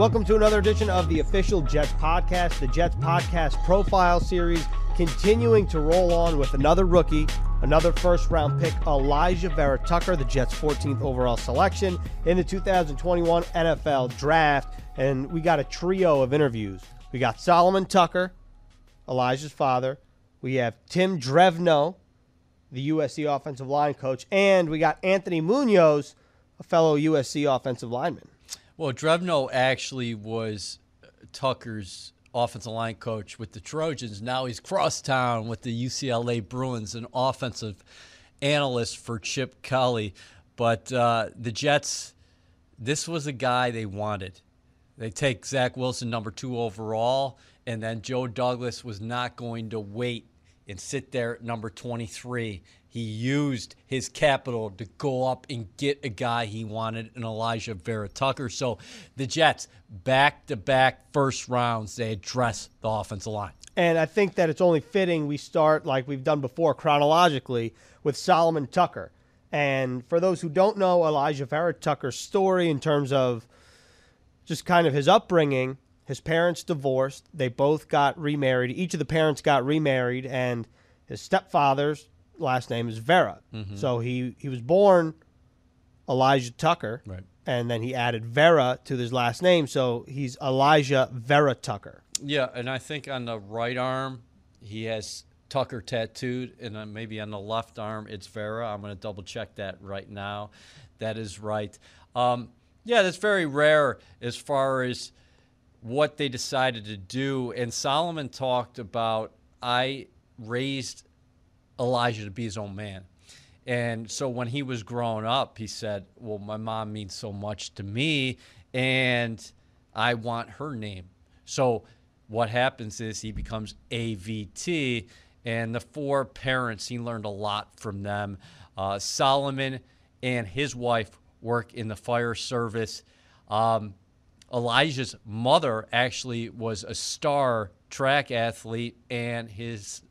Welcome to another edition of the official Jets podcast, the Jets podcast profile series, continuing to roll on with another rookie, another first round pick, Alijah Vera Tucker, the Jets' 14th overall selection in the 2021 NFL draft. And we got a trio of interviews. We got Solomon Tucker, Alijah's father. We have Tim Drevno, the USC offensive line coach. And we got Anthony Munoz, a fellow USC offensive lineman. Well, Drevno actually was Tucker's offensive line coach with the Trojans. Now he's crosstown with the UCLA Bruins, an offensive analyst for Chip Kelly. But uh, the Jets, this was a guy they wanted. They take Zach Wilson, number two overall, and then Joe Douglas was not going to wait and sit there at number 23 he used his capital to go up and get a guy he wanted, an Alijah Vera Tucker. So the Jets, back to back first rounds, they address the offensive line. And I think that it's only fitting we start like we've done before chronologically with Solomon Tucker. And for those who don't know Alijah Vera Tucker's story in terms of just kind of his upbringing, his parents divorced. They both got remarried. Each of the parents got remarried, and his stepfathers last name is Vera. Mm-hmm. So he he was born Alijah Tucker, right. and then he added Vera to his last name, so he's Alijah Vera Tucker. Yeah, and I think on the right arm he has Tucker tattooed, and then maybe on the left arm it's Vera. I'm going to double check that right now. That is right. Um, yeah, that's very rare as far as what they decided to do. And Solomon talked about I raised Alijah to be his own man. And so when he was growing up, he said, Well, my mom means so much to me, and I want her name. So what happens is he becomes AVT, and the four parents, he learned a lot from them. Uh, Solomon and his wife work in the fire service. Um, Alijah's mother actually was a star track athlete, and his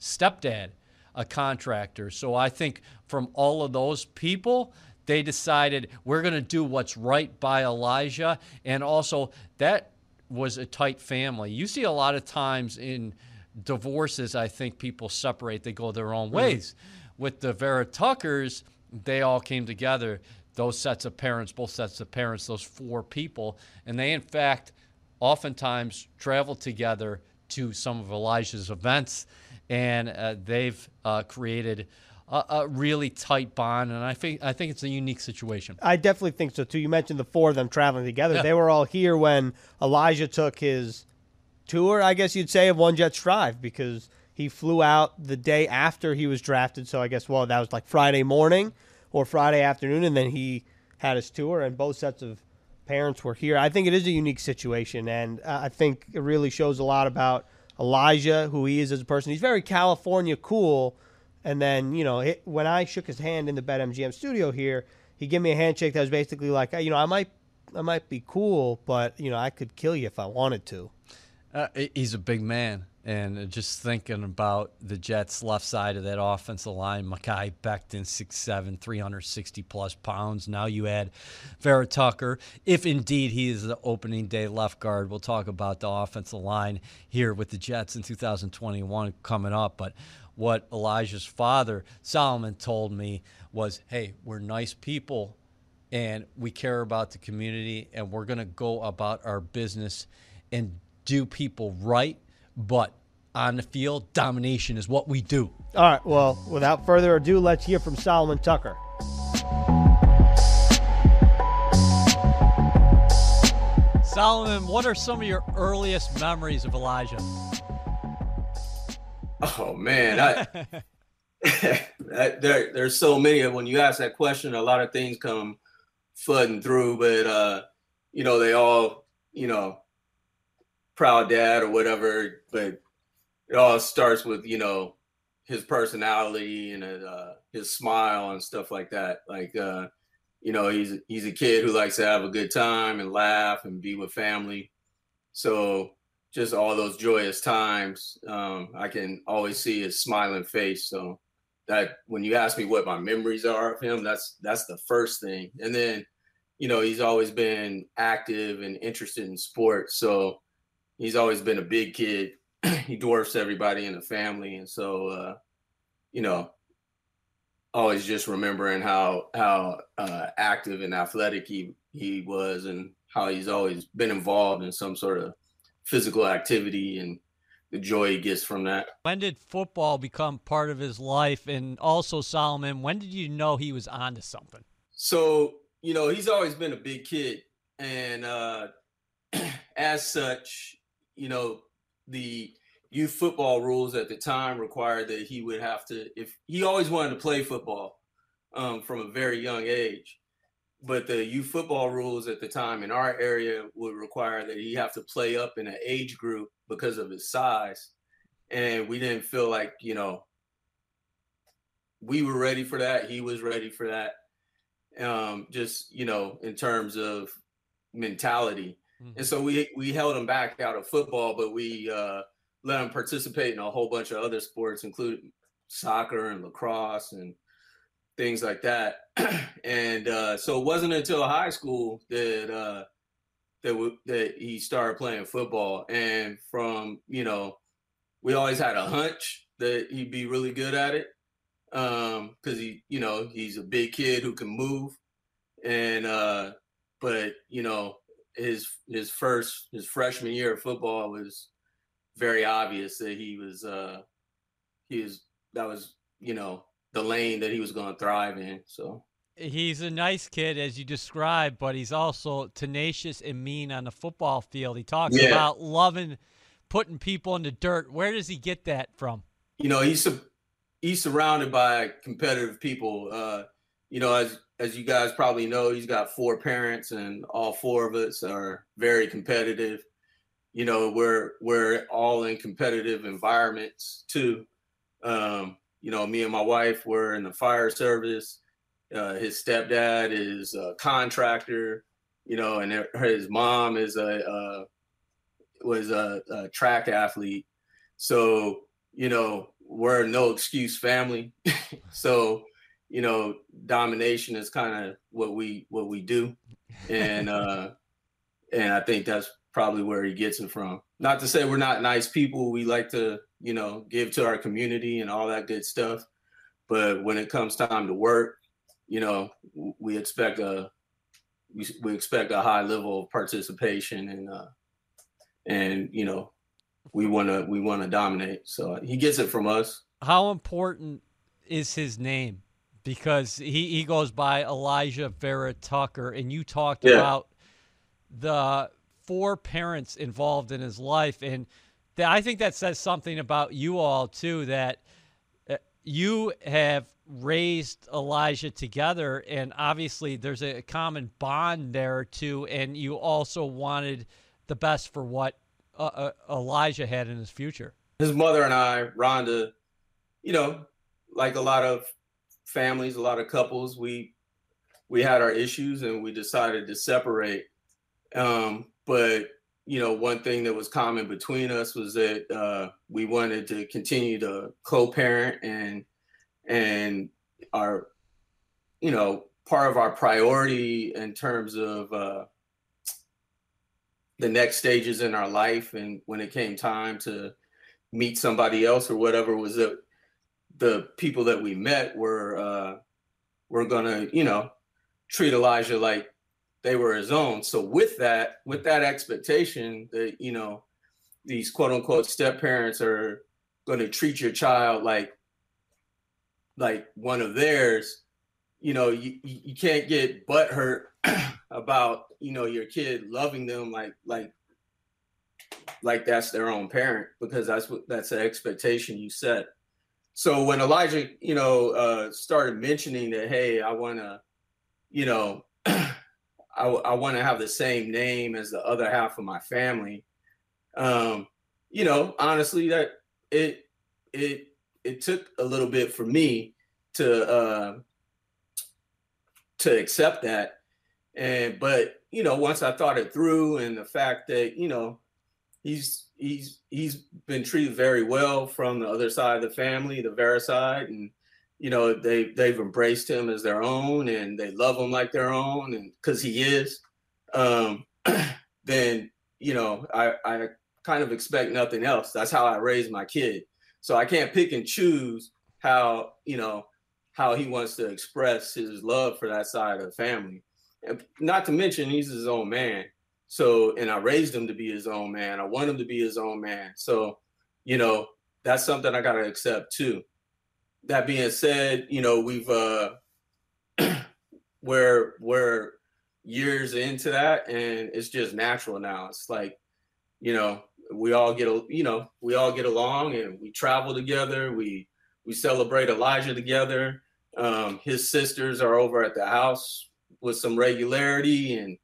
stepdad a contractor. So I think from all of those people, they decided we're going to do what's right by Alijah. And also, that was a tight family. You see a lot of times in divorces, I think people separate, they go their own mm-hmm. ways. Mm-hmm. With the Vera Tuckers, they all came together, those sets of parents, both sets of parents, those four people. And they, in fact, oftentimes travel together to some of Alijah's events and uh, they've uh, created a, a, really tight bond, and I think I think it's a unique situation. I definitely think so too. You mentioned the four of them traveling together. Yeah. They were all here when Alijah took his tour, I guess you'd say, of One Jets Drive because he flew out the day after he was drafted. So I guess well that was like Friday morning or Friday afternoon, and then he had his tour, and both sets of parents were here. I think it is a unique situation, and uh, I think it really shows a lot about Alijah, who he is as a person. He's very California cool. And then, you know, it, when I shook his hand in the BetMGM studio here, he gave me a handshake that was basically like, you know, I might, I might be cool, but you know, I could kill you if I wanted to. Uh, he's a big man. And just thinking about the Jets' left side of that offensive line, Mekhi Becton, 6'7, 360 plus pounds. Now you add Vera Tucker. If indeed he is the opening day left guard, we'll talk about the offensive line here with the Jets in 2021 coming up. But what Alijah's father, Solomon, told me was hey, we're nice people and we care about the community and we're going to go about our business and do people right but on the field, domination is what we do. All right. Well, without further ado, let's hear from Solomon Tucker. Solomon, what are some of your earliest memories of Alijah? Oh man, I, there, there's so many. When you ask that question, a lot of things come flooding through, but uh, you know they all, you know, proud dad or whatever. But it all starts with you know his personality and uh, his smile and stuff like that. Like uh, you know, he's he's a kid who likes to have a good time and laugh and be with family. So just all those joyous times, um, I can always see his smiling face. So that when you ask me what my memories are of him, that's that's the first thing. And then you know, he's always been active and interested in sports. So he's always been a big kid. he dwarfs everybody in the family. And so, uh, you know, always just remembering how how uh, active and athletic he he was and how he's always been involved in some sort of physical activity and the joy he gets from that. When did football become part of his life? And also, Solomon, when did you know he was onto something? So, you know, he's always been a big kid. And uh, as such, you know, the youth football rules at the time required that he would have to, if he always wanted to play football um, from a very young age. But the youth football rules at the time in our area would require that he have to play up in an age group because of his size. And we didn't feel like, you know, we were ready for that. He was ready for that. Um, just, you know, in terms of mentality. Mm-hmm. And so we we held him back out of football, but we uh, let him participate in a whole bunch of other sports, including soccer and lacrosse and things like that. and uh, so it wasn't until high school that uh, that w- that he started playing football. And from you know, we always had a hunch that he'd be really good at it because um, he you know he's a big kid who can move. And uh, but you know his his first his freshman year of football was very obvious that he was uh he was that was you know the lane that he was going to thrive in so he's a nice kid as you described, but he's also tenacious and mean on the football field. He talks yeah. about loving putting people in the dirt. Where does he get that from? You know, he's he's surrounded by competitive people. Uh, you know, as as you guys probably know, he's got four parents, and all four of us are very competitive. You know, we're we're all in competitive environments too. Um, you know, me and my wife were in the fire service uh, his stepdad is a contractor, you know, and his mom is a uh, was a, a, track athlete. So you know, we're no excuse family. so you know, domination is kind of what we what we do, and uh, and I think that's probably where he gets it from. Not to say we're not nice people. We like to you know give to our community and all that good stuff. But when it comes time to work, you know, we expect a we, we expect a high level of participation and uh, and you know we want to we want to dominate. So he gets it from us. How important is his name? Because he, he goes by Alijah Vera Tucker, and you talked yeah. about the four parents involved in his life, and I think that says something about you all too. That uh, you have raised Alijah together, and obviously there's a common bond there too. And you also wanted the best for what uh, uh, Alijah had in his future. His mother and I, Rhonda, you know, like a lot of families, a lot of couples, we we had our issues and we decided to separate. Um, but you know, one thing that was common between us was that uh, we wanted to continue to co-parent and and our you know part of our priority in terms of uh, the next stages in our life and when it came time to meet somebody else or whatever was that the people that we met were uh, were gonna you know treat elijah like they were his own so with that with that expectation that you know these quote unquote step parents are going to treat your child like like one of theirs, you know, you, you can't get butt hurt about, you know, your kid loving them like like like that's their own parent because that's what that's the expectation you set. So when Alijah, you know, uh, started mentioning that, hey, I want to, you know, I, I want to have the same name as the other half of my family. Um, you know, honestly, that it it it took a little bit for me to uh, to accept that. And but you know, once I thought it through, and the fact that you know he's he's he's been treated very well from the other side of the family, the Vera side, and you know, they they've embraced him as their own and they love him like their own, and because he is, um, then you know, I I kind of expect nothing else. That's how I raise my kid. So I can't pick and choose how you know how he wants to express his love for that side of the family. And not to mention he's his own man. So and I raised him to be his own man. I want him to be his own man. So, you know, that's something I gotta accept too. That being said, you know, we've uh we're we're years into that and it's just natural now. It's like, you know, we all get you know, we all get along and we travel together. We we celebrate Alijah together. Um, his sisters are over at the house with some regularity, and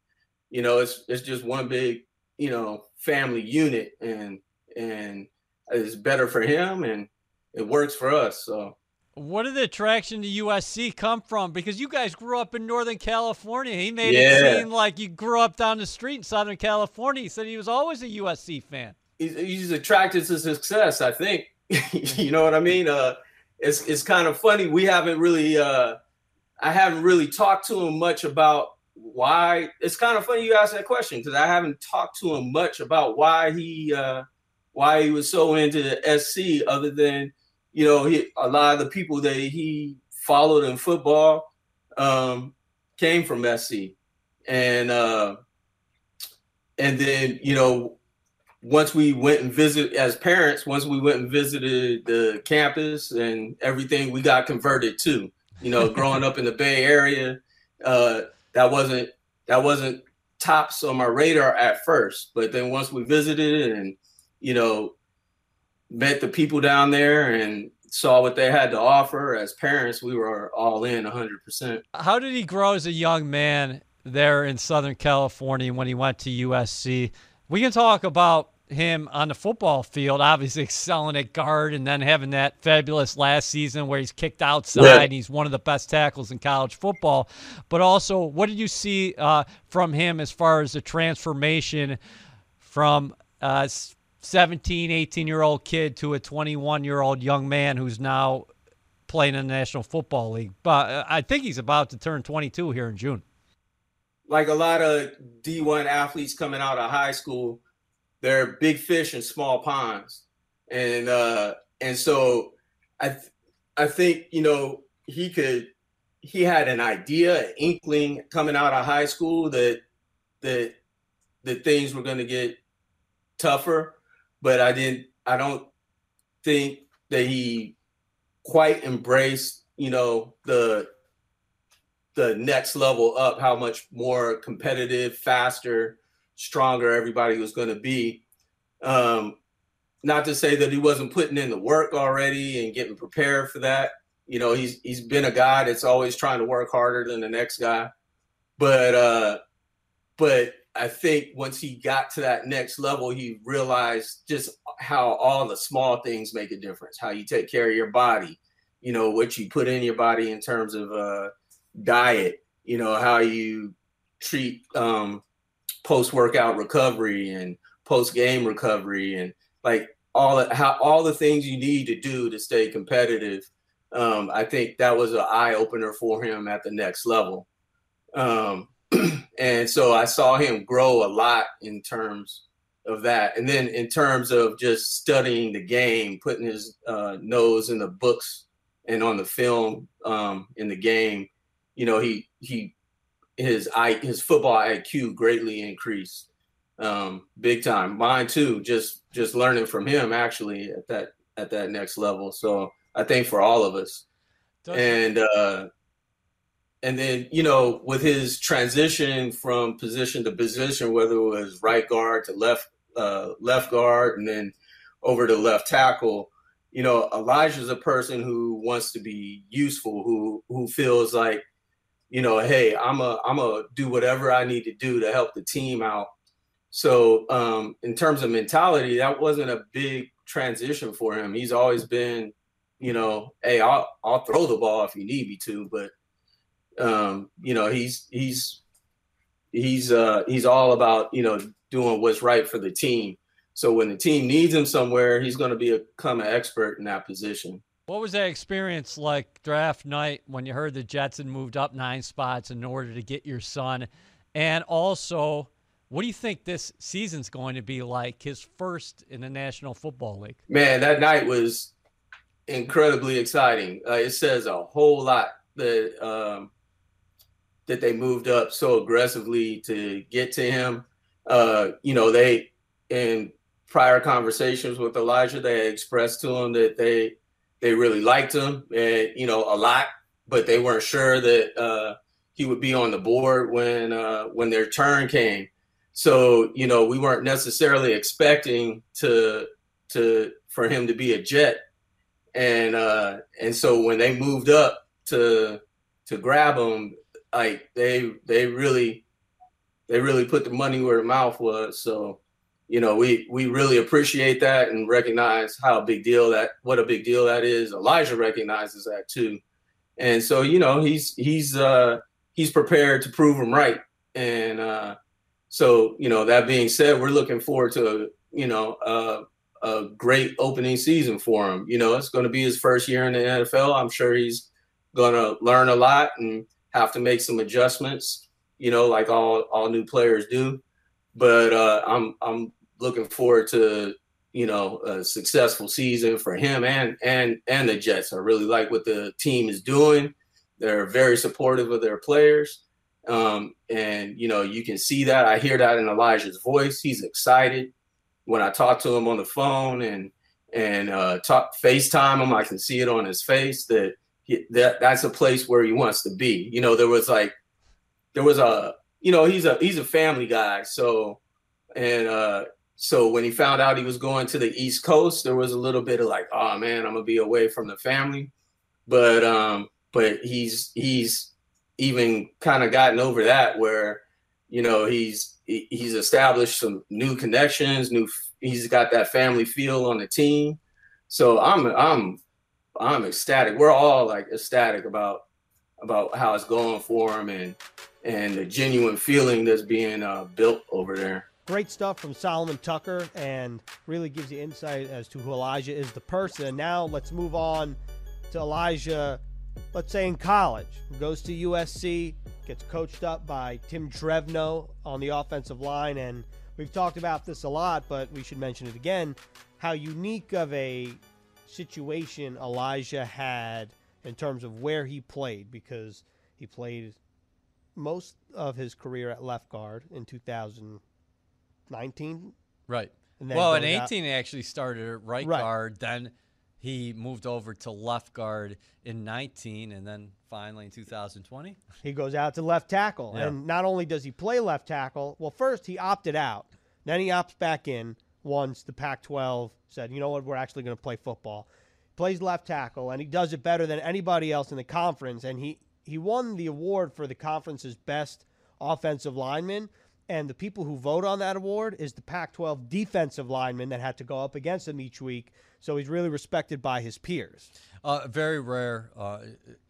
you know, it's it's just one big you know family unit, and and it's better for him, and it works for us. So. What did the attraction to USC come from? Because you guys grew up in Northern California. He made Yeah. it seem like you grew up down the street in Southern California. He said he was always a USC fan. he's, he's attracted to success. I think you know what I mean. Uh, it's it's kind of funny. We haven't really, uh, I haven't really talked to him much about why. It's kind of funny you asked that question because I haven't talked to him much about why he uh, why he was so into SC. Other than you know, he, a lot of the people that he followed in football um, came from SC, and uh, and then you know once we went and visit as parents, once we went and visited the campus and everything, we got converted to You know, growing up in the Bay Area, uh, that wasn't that wasn't tops on my radar at first. But then once we visited and you know met the people down there and saw what they had to offer as parents, we were all in 100%. How did he grow as a young man there in Southern California when he went to USC? We can talk about him on the football field, obviously excelling at guard and then having that fabulous last season where he's kicked outside Yeah. and he's one of the best tackles in college football. But also, what did you see uh, from him as far as the transformation from uh, 17, 18 year old kid to a 21 year old young man who's now playing in the National Football League? But uh, I think he's about to turn 22 here in June. like a lot of D1 athletes coming out of high school, they're big fish in small ponds. And uh and so I th- I think, you know, he could he had an idea, an inkling coming out of high school that that that things were going to get tougher, but I didn't I don't think that he quite embraced, you know, the the next level up, how much more competitive, faster, stronger everybody was going to be. Um, not to say that he wasn't putting in the work already and getting prepared for that. You know, he's he's been a guy that's always trying to work harder than the next guy. But uh, but I think once he got to that next level, he realized just how all the small things make a difference. How you take care of your body, you know, what you put in your body in terms of uh, diet, you know, how you treat um, post workout recovery and post game recovery, and like all the, how all the things you need to do to stay competitive. Um, I think that was an eye opener for him at the next level. Um, and so I saw him grow a lot in terms of that. And then in terms of just studying the game, putting his uh, nose in the books and on the film um, in the game, you know, he he his i his football IQ greatly increased, um, big time. Mine too. Just just learning from him actually at that at that next level. So I think for all of us, Does- and uh, and then you know with his transition from position to position, whether it was right guard to left uh, left guard, and then over to left tackle, you know Alijah's a person who wants to be useful, who who feels like you know, hey, I'm a I'm a do whatever I need to do to help the team out. So um, in terms of mentality, that wasn't a big transition for him. He's always been, you know, hey, I'll I'll throw the ball if you need me to, but um, you know, he's he's he's uh he's all about, you know, doing what's right for the team. So when the team needs him somewhere, he's going to be become an expert in that position. What was that experience like draft night when you heard the Jets had moved up nine spots in order to get your son? And also, what do you think this season's going to be like, his first in the National Football League? Man, that night was incredibly exciting. Uh, it says a whole lot that um, that they moved up so aggressively to get to him. Uh, you know, they in prior conversations with Alijah, they expressed to him that they they really liked him and you know a lot, but they weren't sure that uh, he would be on the board when uh, when their turn came. So you know we weren't necessarily expecting to to for him to be a Jet, and uh, and so when they moved up to to grab him, like they they really they really put the money where the mouth was. So you know, we we really appreciate that and recognize how big deal that what a big deal that is. Alijah recognizes that too, and so you know he's he's uh, he's prepared to prove him right. And uh, so you know that being said, we're looking forward to you know a great opening season for him. You know, it's going to be his first year in the NFL. I'm sure he's going to learn a lot and have to make some adjustments. You know, like all all new players do but uh, I'm I'm looking forward to you know a successful season for him and and and the Jets. I really like what the team is doing. They're very supportive of their players, um, and you know you can see that. I hear that in Alijah's voice. He's excited when I talk to him on the phone and and uh, talk FaceTime him. I can see it on his face that he, that that's a place where he wants to be. You know, there was like there was a you know he's a he's a family guy. So and uh so when he found out he was going to the east coast there was a little bit of like oh man i'm gonna be away from the family. But um but he's he's even kind of gotten over that where you know he's he's established some new connections new he's got that family feel on the team. So i'm i'm i'm ecstatic. We're all like ecstatic about about how it's going for him and and the genuine feeling that's being uh, built over there. Great stuff from Solomon Tucker and really gives you insight as to who Alijah is the person. Now let's move on to Alijah, let's say in college, goes to USC, gets coached up by Tim Drevno on the offensive line. And we've talked about this a lot, but we should mention it again how unique of a situation Alijah had in terms of where he played because he played most of his career at left guard in 2019. Right. well, in 18, out. he actually started at right, right, guard. Then he moved over to left guard in 19, and then finally in 2020. He goes out to left tackle. Yeah. And not only does he play left tackle, well, first he opted out. Then he opts back in once the Pac 12 said, you know what, we're actually going to play football. Plays left tackle, and he does it better than anybody else in the conference. And he, he won the award for the conference's best offensive lineman. And the people who vote on that award is the Pac 12 defensive lineman that had to go up against him each week. So he's really respected by his peers. Uh, very rare uh,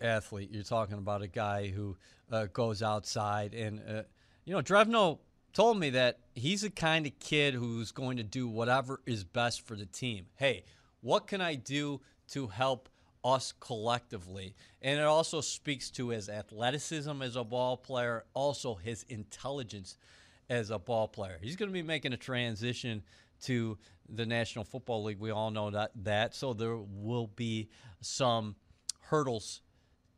athlete. You're talking about a guy who uh, goes outside. And, uh, you know, Drevno told me that he's the kind of kid who's going to do whatever is best for the team. Hey, what can I do to help us collectively. And it also speaks to his athleticism as a ball player, also his intelligence as a ball player. He's going to be making a transition to the National Football League. We all know that that. So there will be some hurdles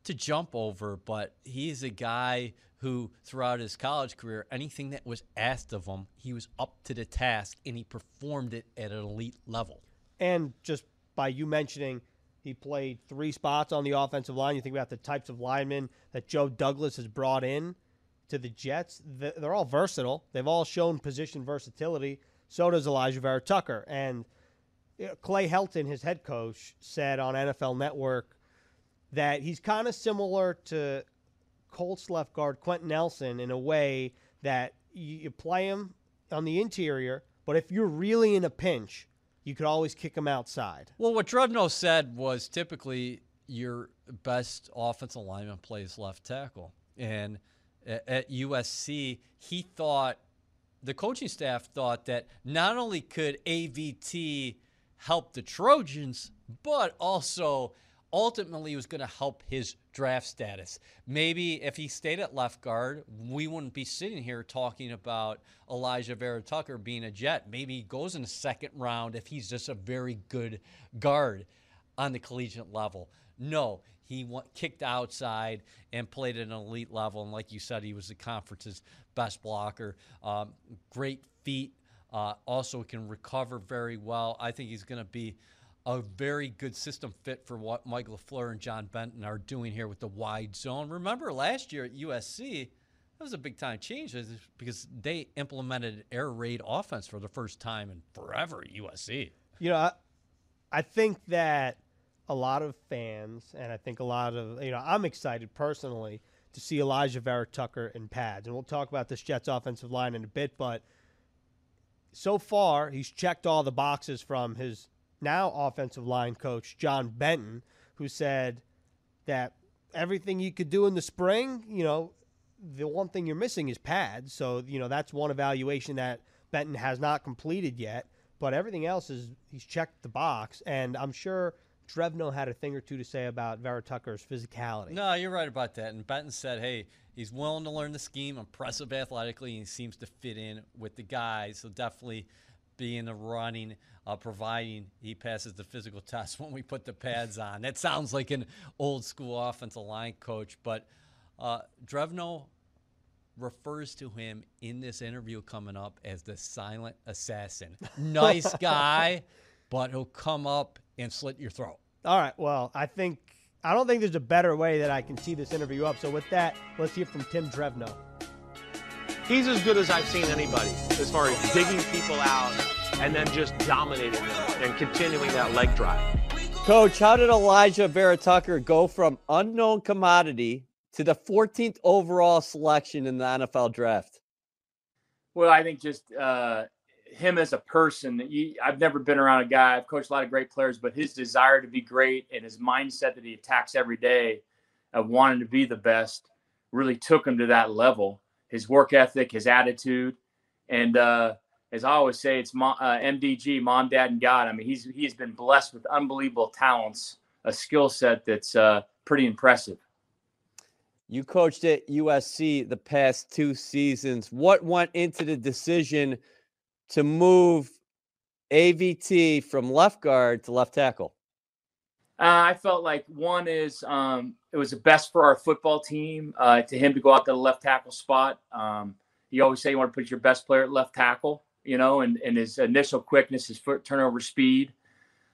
to jump over, but he's a guy who throughout his college career, anything that was asked of him, he was up to the task and he performed it at an elite level. And just by you mentioning he played three spots on the offensive line. You think about the types of linemen that Joe Douglas has brought in to the Jets. They're all versatile. They've all shown position versatility. So does Alijah Vera Tucker. And Clay Helton, his head coach, said on NFL Network that he's kind of similar to Colts left guard Quenton Nelson in a way that you play him on the interior, but if you're really in a pinch, you could always kick them outside. Well, what Drevno said was typically your best offensive lineman plays left tackle. And at USC, he thought, the coaching staff thought that not only could AVT help the Trojans, but also ultimately was going to help his draft status. Maybe if he stayed at left guard, we wouldn't be sitting here talking about Alijah Vera Tucker being a Jet. Maybe he goes in the second round if he's just a very good guard on the collegiate level. No, he went, kicked outside and played at an elite level. And like you said, he was the conference's best blocker. Um, great feet. Uh, also can recover very well. I think he's going to be a very good system fit for what Mike LaFleur and John Benton are doing here with the wide zone. Remember last year at USC, that was a big time change because they implemented air raid offense for the first time in forever at USC. You know, I, I think that a lot of fans, and I think a lot of, you know, I'm excited personally to see Alijah Vera Tucker in pads. And we'll talk about this Jets offensive line in a bit, but so far he's checked all the boxes from his now offensive line coach, John Benton, who said that everything you could do in the spring, you know, the one thing you're missing is pads. So, you know, that's one evaluation that Benton has not completed yet. But everything else is he's checked the box. And I'm sure – Drevno had a thing or two to say about Vera Tucker's physicality. No, you're right about that. And Benton said, hey, he's willing to learn the scheme, impressive athletically, and he seems to fit in with the guys. So definitely be in the running, uh, providing he passes the physical test when we put the pads on. That sounds like an old school offensive line coach, but uh, Drevno refers to him in this interview coming up as the silent assassin. Nice guy, but he'll come up and slit your throat. All right. Well, I think I don't think there's a better way that I can tee this interview up. So with that, let's hear from Tim Drevno. He's as good as I've seen anybody as far as digging people out and then just dominating them and continuing that leg drive. Coach, how did Alijah Vera Tucker go from unknown commodity to the 14th overall selection in the NFL draft? Well, I think just uh, him as a person, he, I've never been around a guy. I've coached a lot of great players, but his desire to be great and his mindset that he attacks every day of wanting to be the best really took him to that level. His work ethic, his attitude, and uh, as I always say, it's uh, MDG, mom, dad, and God. I mean, he's he has been blessed with unbelievable talents, a skill set that's uh, pretty impressive. You coached at USC the past two seasons. What went into the decision? to move AVT from left guard to left tackle? Uh, I felt like one is um, it was the best for our football team uh, to him to go out to the left tackle spot. Um, you always say you want to put your best player at left tackle, you know, and, and his initial quickness, his foot turnover speed.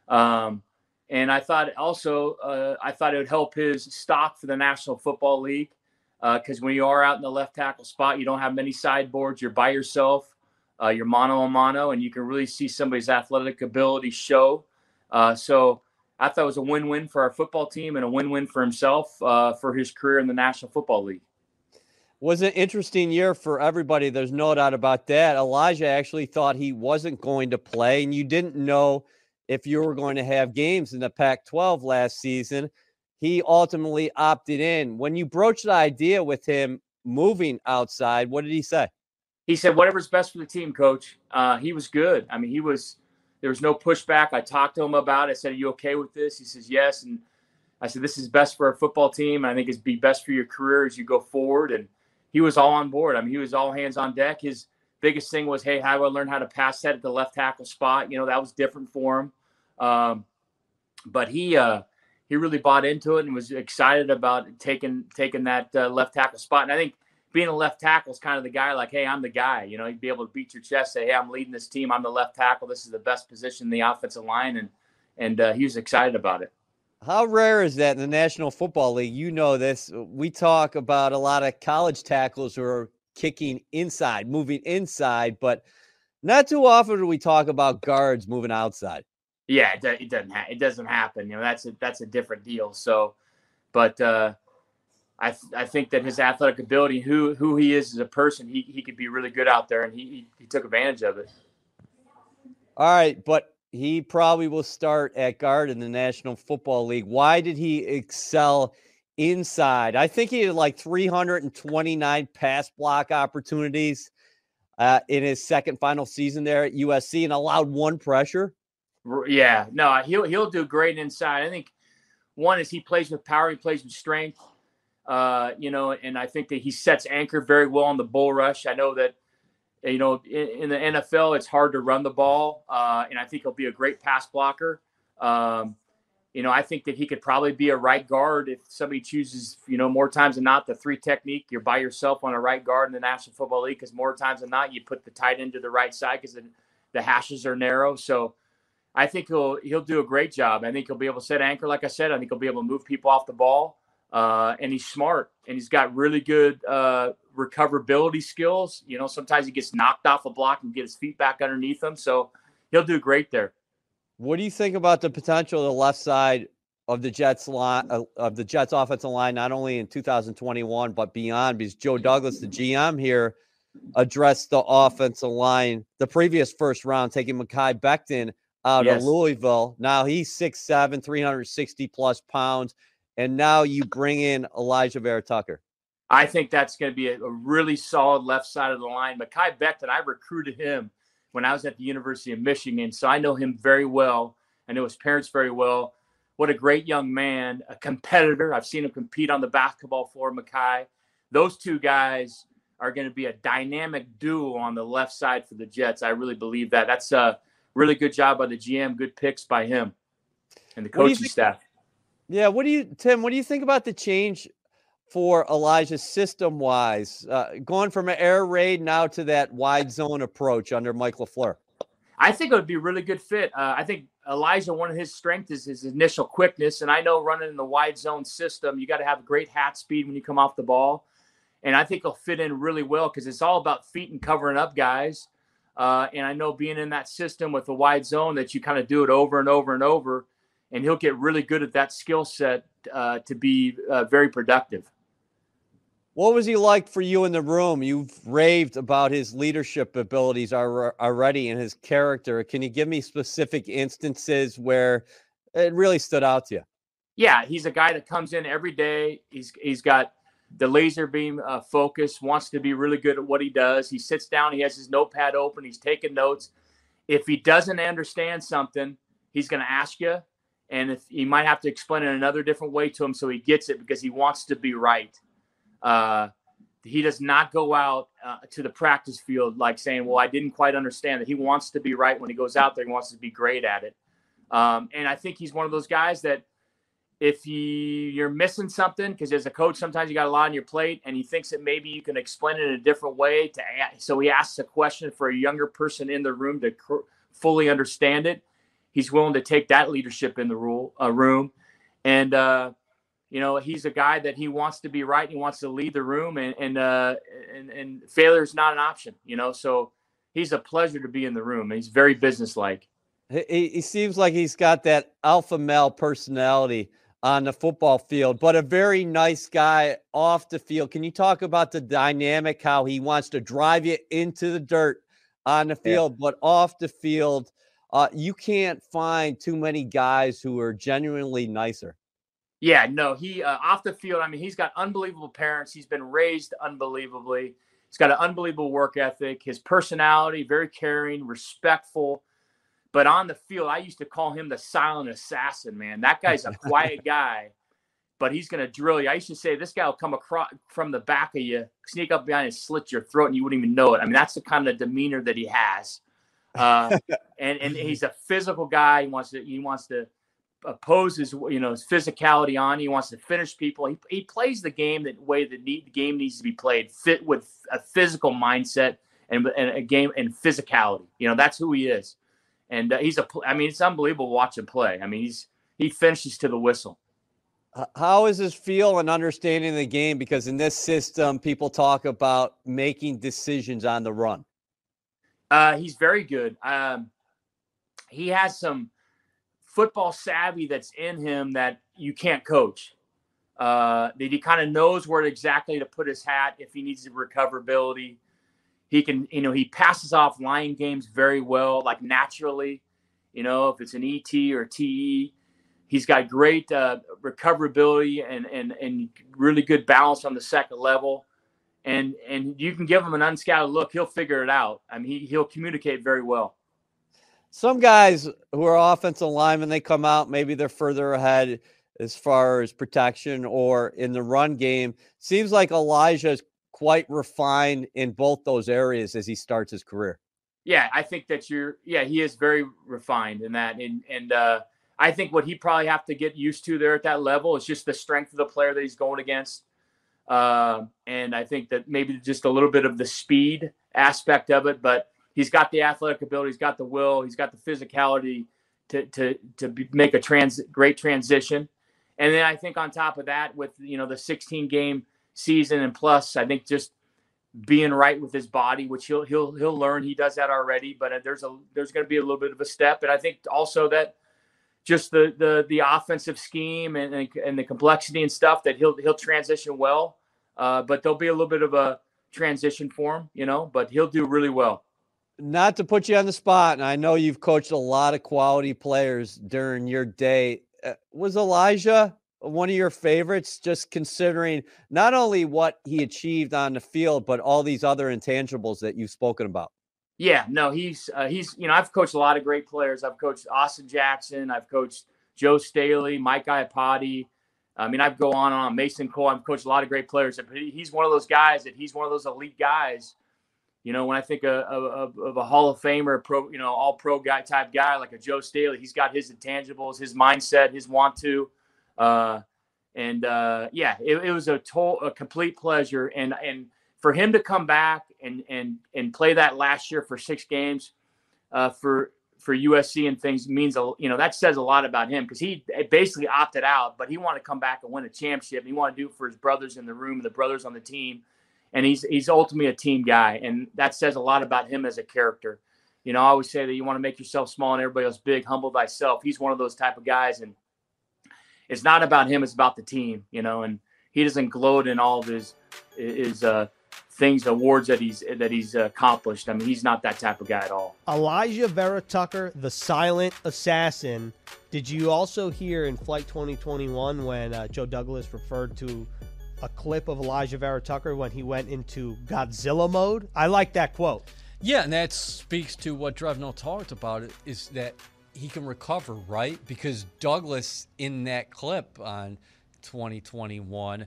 Um, and I thought also, uh, I thought it would help his stock for the National Football League because uh, when you are out in the left tackle spot, you don't have many sideboards. You're by yourself uh, your mano a mano, and you can really see somebody's athletic ability show. Uh, so I thought it was a win-win for our football team and a win-win for himself uh, for his career in the National Football League. Was an interesting year for everybody. There's no doubt about that. Alijah actually thought he wasn't going to play, and you didn't know if you were going to have games in the Pac 12 last season. He ultimately opted in. When you broached the idea with him moving outside, what did he say? he said whatever's best for the team, coach. Uh, he was good. I mean, he was. There was no pushback. I talked to him about it. I said, "Are you okay with this?" He says, "Yes." And I said, "This is best for our football team. I think it's be best for your career as you go forward." And he was all on board. I mean, he was all hands on deck. His biggest thing was, "Hey, how do I learn how to pass set at the left tackle spot?" You know, that was different for him. Um, but he uh, he really bought into it and was excited about taking taking that uh, left tackle spot. And I think being a left tackle is kind of the guy like, hey, I'm the guy. You know, you'd be able to beat your chest, say, hey, I'm leading this team. I'm the left tackle. This is the best position in the offensive line, and and uh, he was excited about it. How rare is that in the National Football League? You know this. We talk about a lot of college tackles who are kicking inside, moving inside, but not too often do we talk about guards moving outside. Yeah, it, it doesn't. Ha- it doesn't happen. You know, that's a that's a different deal. So, but uh, I, th- I think that his athletic ability, who who he is as a person, he, he could be really good out there, and he, he, he took advantage of it. All right, but he probably will start at guard in the National Football League. Why did he excel inside? I think he had like 329 pass block opportunities uh, in his second final season there at USC, and allowed one pressure. Yeah, no, he'll he'll do great inside. I think one is he plays with power, he plays with strength. Uh, you know, and I think that he sets anchor very well on the bull rush. I know that you know in, in the NFL it's hard to run the ball, uh, and I think he'll be a great pass blocker. Um, you know, I think that he could probably be a right guard if somebody chooses, you know, more times than not the three technique. You're by yourself on a right guard in the National Football League because more times than not you put the tight end to the right side because the, the hashes are narrow. So I think he'll he'll do a great job. I think he'll be able to set anchor, like I said. I think he'll be able to move people off the ball, uh, and he's smart and he's got really good uh, recoverability skills. You know, sometimes he gets knocked off a block and get his feet back underneath him, so he'll do great there. What do you think about the potential of the left side of the Jets line uh, of the Jets offensive line, not only in 2021 but beyond? Because Joe Douglas, the GM here, addressed the offensive line the previous first round, taking Mekhi Becton out yes. of Louisville. Now he's 6'7, 360 plus pounds. And now you bring in Alijah Vera-Tucker. I think that's going to be a, a, really solid left side of the line. Mekhi Becton, I recruited him when I was at the University of Michigan. So I know him very well. I know his parents very well. What a great young man, a competitor. I've seen him compete on the basketball floor, Mekhi. Those two guys are going to be a dynamic duo on the left side for the Jets. I really believe that. That's a really good job by the GM. Good picks by him and the coaching staff. Yeah, what do you, Tim? What do you think about the change for Alijah system wise, uh, going from an air raid now to that wide zone approach under Mike LaFleur? I think it would be a really good fit. Uh, I think Alijah, one of his strengths is his initial quickness. And I know running in the wide zone system, you got to have great hat speed when you come off the ball. And I think he'll fit in really well because it's all about feet and covering up guys. Uh, and I know being in that system with the wide zone that you kind of do it over and over and over, and he'll get really good at that skill set uh, to be uh, very productive. What was he like for you in the room? You've raved about his leadership abilities already and his character. Can you give me specific instances where it really stood out to you? Yeah, he's a guy that comes in every day. He's he's got the laser beam uh, focus, wants to be really good at what he does. He sits down, he has his notepad open, he's taking notes. If he doesn't understand something, he's going to ask you. And if he might have to explain it another different way to him so he gets it because he wants to be right. Uh, he does not go out uh, to the practice field like saying, Well, I didn't quite understand that. He wants to be right when he goes out there, he wants to be great at it. Um, and I think he's one of those guys that if you you're missing something because as a coach sometimes you got a lot on your plate and he thinks that maybe you can explain it in a different way to so he asks a question for a younger person in the room to fully understand it he's willing to take that leadership in the rule, uh, room and uh, you know he's a guy that he wants to be right he wants to lead the room and and uh, and, and failure is not an option you know so he's a pleasure to be in the room he's very businesslike he, he seems like he's got that alpha male personality on the football field, but a very nice guy off the field. Can you talk about the dynamic, how he wants to drive you into the dirt on the field, yeah. but off the field, uh, you can't find too many guys who are genuinely nicer. Yeah, no, he uh, off the field. I mean, he's got unbelievable parents. He's been raised unbelievably. He's got an unbelievable work ethic. His personality, very caring, respectful. But on the field, I used to call him the silent assassin, man. That guy's a quiet guy, but he's going to drill you. I used to say this guy will come across from the back of you, sneak up behind and slit your throat, and you wouldn't even know it. I mean, that's the kind of demeanor that he has. Uh, and and he's a physical guy. He wants to he wants to oppose his you know his physicality on. He wants to finish people. He, he plays the game that way the, need, the game needs to be played, fit with a physical mindset and, and a game and physicality. You know that's who he is and uh, he's a. I mean, it's unbelievable watching play. I mean, he's he finishes to the whistle. How is his feel and understanding the game? Because in this system, people talk about making decisions on the run. Uh, he's very good. Um, he has some football savvy that's in him that you can't coach. Uh, that he kind of knows where exactly to put his hat if he needs the recoverability. He can, you know, he passes off line games very well, like naturally. You know, if it's an ET or TE, he's got great uh, recoverability and and and really good balance on the second level. And and you can give him an unscouted look, he'll figure it out. I mean, he, he'll communicate very well. Some guys who are offensive linemen, they come out, maybe they're further ahead. as far as protection or in the run game. Seems like Alijah is quite refined in both those areas as he starts his career. Yeah, I think that you're. Yeah, he is very refined in that, and and uh, I think what he probably have to get used to there at that level is just the strength of the player that he's going against, uh, and I think that maybe just a little bit of the speed aspect of it, but he's got the athletic ability, he's got the will, he's got the physicality to to to make a trans great transition. And then I think on top of that, with you know the 16 game season and plus, I think just being right with his body, which he'll he'll he'll learn. He does that already, but uh, there's a there's going to be a little bit of a step, and I think also that just the the the offensive scheme and and the complexity and stuff that he'll he'll transition well. Uh, but there'll be a little bit of a transition for him, you know. But he'll do really well not to put you on the spot, and I know you've coached a lot of quality players during your day. Uh, was Alijah one of your favorites, just considering not only what he achieved on the field, but all these other intangibles that you've spoken about? Yeah, no, he's uh, he's you know I've coached a lot of great players. I've coached Austin Jackson. I've coached Joe Staley, Mike Iupati. I mean, I've go on and on. Mason Cole. I've coached a lot of great players. But he's one of those guys that he's one of those elite guys you know, when I think of, of, of, a Hall of Famer, pro, you know, all pro guy type guy like a Joe Staley, he's got his intangibles, his mindset, his want to, uh, and uh, yeah, it, it, was a total, a complete pleasure, and and for him to come back and and and play that last year for six games, uh, for for USC and things means a you know that says a lot about him because he basically opted out, but he wanted to come back and win a championship. He wanted to do it for his brothers in the room and the brothers on the team and he's he's ultimately a team guy, and that says a lot about him as a character. You know, I always say that you want to make yourself small and everybody else big, humble thyself. He's one of those type of guys, and it's not about him; it's about the team. You know, and he doesn't gloat in all of his his uh, things, awards that he's that he's accomplished. I mean, he's not that type of guy at all. Alijah Vera Tucker, the silent assassin. Did you also hear in Flight 2021 when uh, Joe Douglas referred to a clip of Alijah Vera Tucker when he went into Godzilla mode. I like that quote. Yeah, and that speaks to what Drevno talked about is that he can recover, right? Because Douglas in that clip on 2021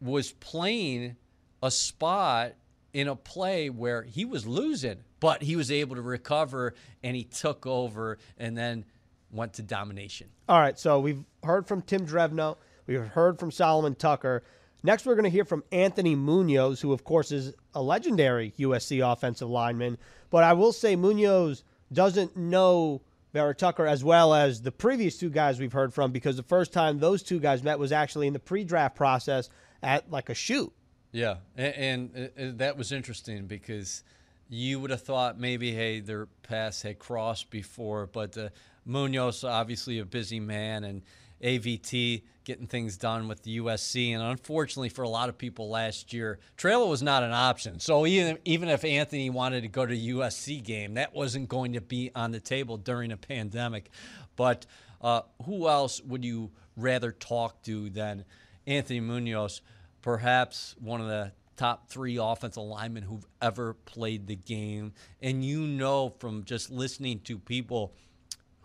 was playing a spot in a play where he was losing, but he was able to recover and he took over and then went to domination. All right, so we've heard from Tim Drevno. We've heard from Solomon Tucker. Next, we're going to hear from Anthony Munoz, who, of course, is a legendary USC offensive lineman. But I will say Munoz doesn't know Vera Tucker as well as the previous two guys we've heard from because the first time those two guys met was actually in the pre draft process at like a shoot. Yeah. And, and, and, uh, that was interesting because you would have thought maybe, hey, their paths had crossed before. But uh, Munoz, obviously a busy man, and AVT getting things done with the USC. And unfortunately for a lot of people last year, Traylor was not an option. So even, even if Anthony wanted to go to USC game, that wasn't going to be on the table during a pandemic. But uh, who else would you rather talk to than Anthony Munoz? Perhaps one of the top three offensive linemen who've ever played the game. And you know from just listening to people –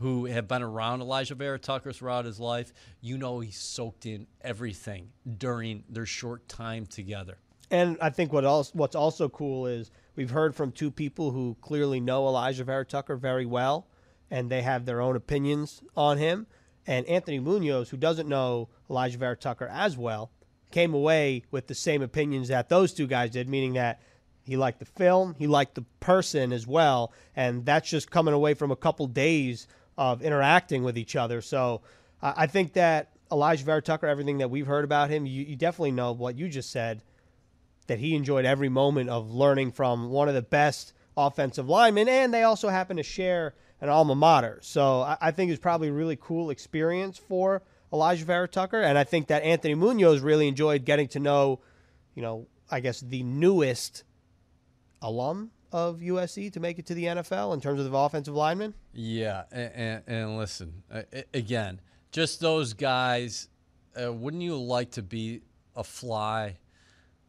who have been around Alijah Vera Tucker throughout his life, you know he soaked in everything during their short time together. And I think what else what's also cool is we've heard from two people who clearly know Alijah Vera Tucker very well, and they have their own opinions on him. And Anthony Munoz, who doesn't know Alijah Vera Tucker as well, came away with the same opinions that those two guys did, meaning that he liked the film, he liked the person as well, and that's just coming away from a couple days of interacting with each other. So I think that Alijah Vera Tucker, everything that we've heard about him, you, you definitely know what you just said that he enjoyed every moment of learning from one of the best offensive linemen, and they also happen to share an alma mater. So I, I think it's probably a really cool experience for Alijah Vera Tucker, and I think that Anthony Munoz really enjoyed getting to know, you know, I guess the newest alum of USC to make it to the NFL in terms of the offensive linemen? Yeah, and, and, and listen, again, just those guys. Uh, wouldn't you like to be a fly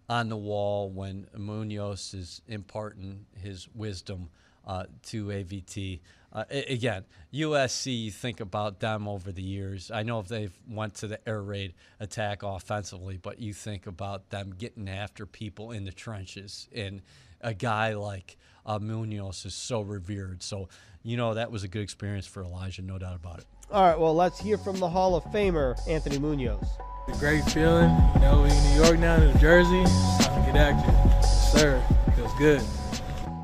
on the wall when Munoz is imparting his wisdom uh, to AVT. Uh, again, USC. You think about them over the years. I know if they've went to the air raid attack offensively, but you think about them getting after people in the trenches, and a guy like uh, Munoz is so revered. So you know that was a good experience for Alijah, no doubt about it. All right, well, let's hear from the Hall of Famer Anthony Munoz. A great feeling, you know, we in New York now, New Jersey, time to get active. Yes, sir, feels good.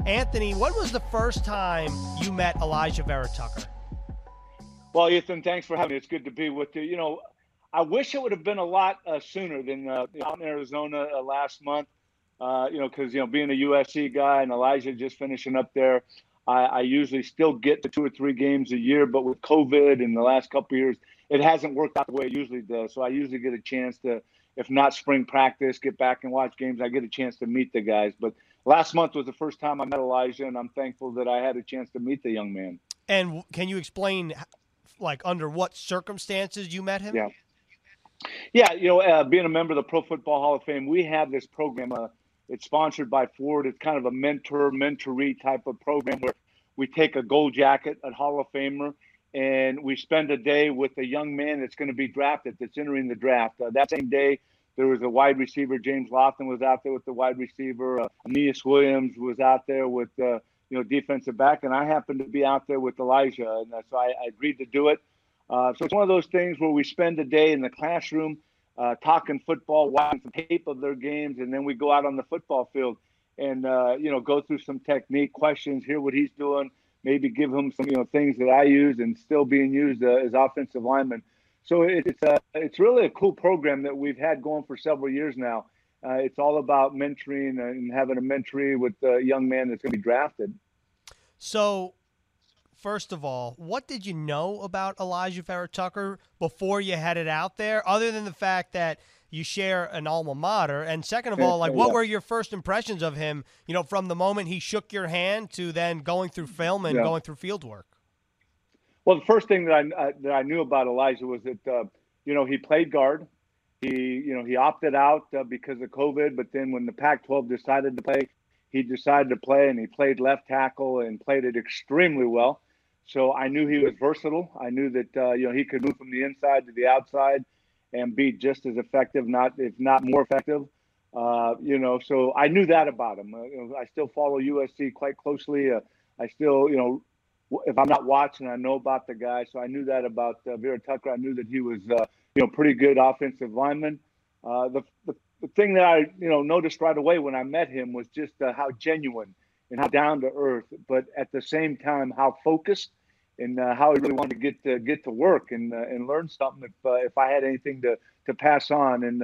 Anthony, what was the first time you met Alijah Vera Tucker? Well, Ethan, thanks for having me. It's good to be with you. You know, I wish it would have been a lot uh, sooner than uh, out in Arizona uh, last month. Uh, you know, because you know, being a USC guy and Alijah just finishing up there, I, I, usually still get to two or three games a year. But with COVID in the last couple years, it hasn't worked out the way it usually does. So I usually get a chance to, if not spring practice, get back and watch games. I get a chance to meet the guys, but last month was the first time I met Alijah, and I'm thankful that I had a chance to meet the young man. And can you explain, like, under what circumstances you met him? Yeah. Yeah, you know, uh, being a member of the Pro Football Hall of Fame, we have this program. Uh, it's sponsored by Ford. It's kind of a mentor, mentoree type of program where we take a gold jacket, a Hall of Famer, and we spend a day with a young man that's going to be drafted, that's entering the draft. Uh, that same day, there was a wide receiver. James Lofton was out there with the wide receiver. Uh, Aeneas Williams was out there with uh, you know defensive back, and I happened to be out there with Alijah, and so I, I agreed to do it. Uh, so it's one of those things where we spend a day in the classroom uh, talking football, watching some tape of their games, and then we go out on the football field and uh, you know go through some technique questions, hear what he's doing, maybe give him some you know things that I use and still being used uh, as offensive linemen. So it's a, uh, it's really a cool program that we've had going for several years now. Uh, it's all about mentoring and having a mentoree with a young man that's going to be drafted. So, first of all, what did you know about Alijah Vera Tucker before you headed out there, other than the fact that you share an alma mater? And second of all, like, what were your first impressions of him? You know, from the moment he shook your hand to then going through film and yeah. going through field work. Well, the first thing that I uh, that I knew about Alijah was that uh, you know he played guard. He you know he opted out uh, because of COVID, but then when the Pac-12 decided to play, he decided to play and he played left tackle and played it extremely well. So I knew he was versatile. I knew that uh, you know he could move from the inside to the outside and be just as effective, not if not more effective. Uh, you know, so I knew that about him. Uh, you know, I still follow USC quite closely. I still, you know, if I'm not watching, I know about the guy. So I knew that about uh, Vera Tucker. I knew that he was, uh, you know, pretty good offensive lineman. Uh, the, the, the thing that I, you know, noticed right away when I met him was just uh, how genuine and how down to earth, but at the same time how focused and uh, how he really wanted to get to get to work and uh, and learn something. If if I had anything to to pass on and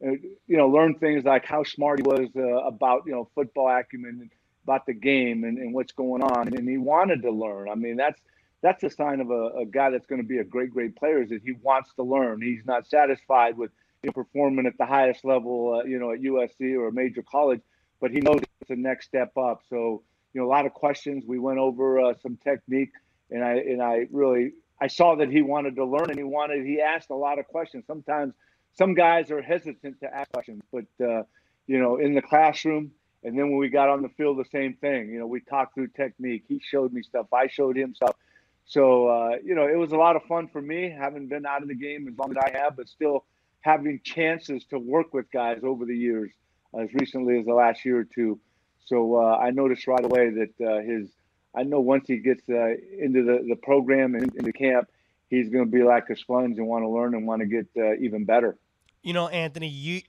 you know learn things like how smart he was about you know football acumen. About the game and, and what's going on, and he wanted to learn. I mean, that's that's a sign of a, a guy that's going to be a great, great player is that he wants to learn. He's not satisfied with you know, performing at the highest level, uh, you know, at USC or a major college, but he knows it's the next step up. So, you know, a lot of questions. We went over uh, some technique, and I and I really I saw that he wanted to learn, and he wanted he asked a lot of questions. Sometimes some guys are hesitant to ask questions, but uh, you know, in the classroom, and then when we got on the field, the same thing. You know, we talked through technique. He showed me stuff. I showed him stuff. So, uh, you know, it was a lot of fun for me, having been out of the game as long as I have, but still having chances to work with guys over the years, as recently as the last year or two. So uh, I noticed right away that uh, his, I know once he gets uh, into the, the program and into camp, he's going to be like a sponge and want to learn and want to get uh, even better. You know, Anthony, you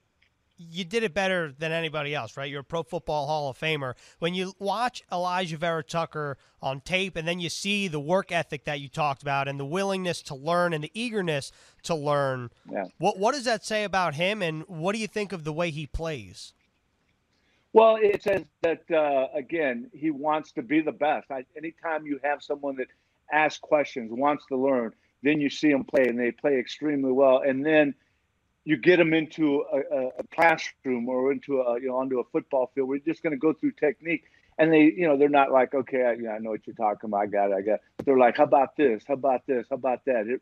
you did it better than anybody else, right? You're a Pro Football Hall of Famer. When you watch Alijah Vera Tucker on tape, and then you see the work ethic that you talked about, and the willingness to learn, and the eagerness to learn, yeah. what what does that say about him? And what do you think of the way he plays? Well, it says that uh, again, he wants to be the best. I, anytime you have someone that asks questions, wants to learn, then you see them play, and they play extremely well, and then you get them into a, a classroom or into a you know onto a football field. We're just going to go through technique, and they you know they're not like okay, I, know, I know what you're talking about. I got it. I got. It. They're like, how about this? How about this? How about that? It,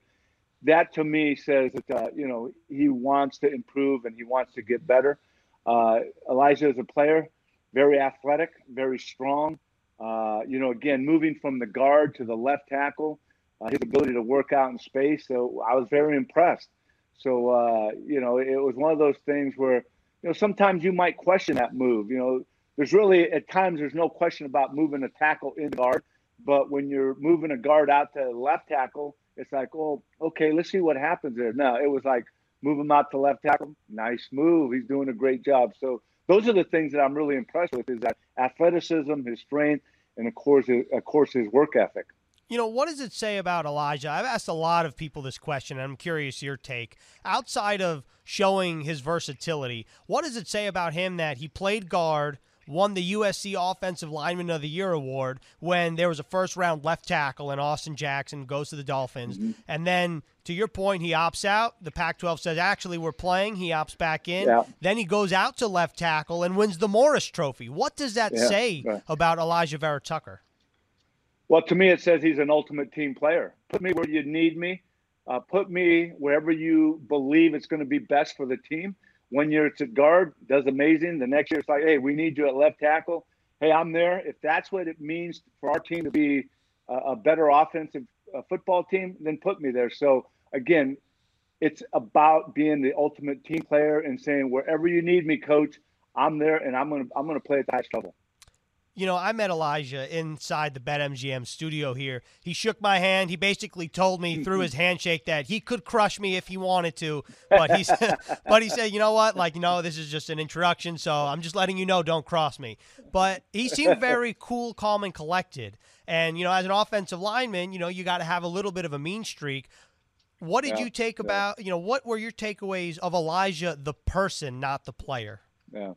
that to me says that uh, you know he wants to improve and he wants to get better. Uh, Alijah is a player, very athletic, very strong, Uh, you know, again, moving from the guard to the left tackle, uh, his ability to work out in space. So I was very impressed. So uh, you know, it was one of those things where you know sometimes you might question that move. You know, there's really at times there's no question about moving a tackle in guard, but when you're moving a guard out to left tackle, it's like, oh, okay, let's see what happens there. No, it was like move him out to left tackle. Nice move. He's doing a great job. So those are the things that I'm really impressed with: is that athleticism, his strength, and of course, of course, his work ethic. You know, what does it say about Alijah? I've asked a lot of people this question, and I'm curious your take. Outside of showing his versatility, what does it say about him that he played guard, won the USC Offensive Lineman of the Year award when there was a first round left tackle and Austin Jackson goes to the Dolphins. Mm-hmm. And then, to your point, he opts out. The Pac 12 says, actually, we're playing. He opts back in. Yeah. Then he goes out to left tackle and wins the Morris Trophy. What does that yeah. say right. about Alijah Vera Tucker? Well, to me, it says he's an ultimate team player. Put me where you need me. Uh, put me wherever you believe it's going to be best for the team. One year it's at guard, does amazing. The next year it's like, hey, we need you at left tackle. Hey, I'm there. If that's what it means for our team to be a, a better offensive uh, football team, then put me there. So again, it's about being the ultimate team player and saying wherever you need me, coach, I'm there, and I'm gonna I'm gonna play at the highest level you know, I met Alijah inside the BetMGM studio here. He shook my hand. He basically told me through his handshake that he could crush me if he wanted to, but he said, but he said, you know what, like you know, this is just an introduction, so I'm just letting you know, don't cross me. But he seemed very cool, calm, and collected. And you know, as an offensive lineman, you know, you got to have a little bit of a mean streak. What did yeah, you take yeah. about? You know, what were your takeaways of Alijah, the person, not the player? Yeah.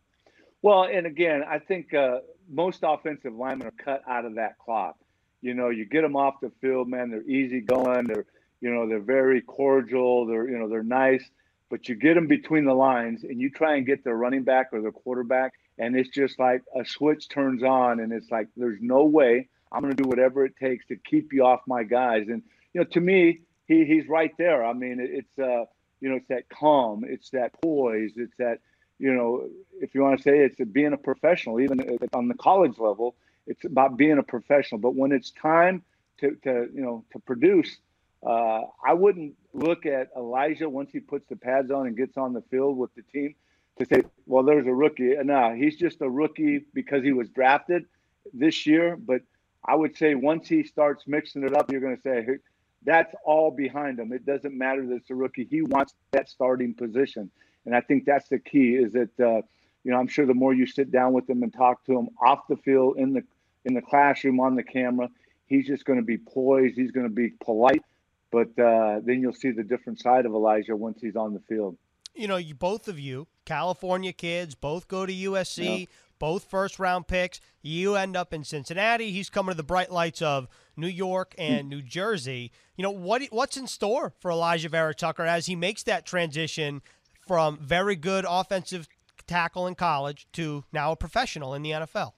Well, and again, I think uh, most offensive linemen are cut out of that cloth. You know, you get them off the field, man. They're easy going. They're, you know, they're very cordial. They're, you know, they're nice. But you get them between the lines, and you try and get their running back or their quarterback, and it's just like a switch turns on, and it's like there's no way I'm going to do whatever it takes to keep you off my guys. And you know, to me, he he's right there. I mean, it's uh, you know, it's that calm, it's that poise, it's that you know, if you want to say it's being a professional, even on the college level, it's about being a professional. But when it's time to, to you know, to produce, uh, I wouldn't look at Alijah once he puts the pads on and gets on the field with the team to say, well, there's a rookie. No, he's just a rookie because he was drafted this year. But I would say once he starts mixing it up, you're going to say, hey, that's all behind him. It doesn't matter that it's a rookie. He wants that starting position. And I think that's the key is that, uh, you know, I'm sure the more you sit down with him and talk to him off the field, in the, in the classroom, on the camera, he's just going to be poised. He's going to be polite. But uh, then you'll see the different side of Alijah once he's on the field. You know, you both of you, California kids, both go to USC, both first round picks. You end up in Cincinnati. He's coming to the bright lights of New York and New Jersey. You know, what what's in store for Alijah Vera Tucker as he makes that transition from very good offensive tackle in college to now a professional in the NFL?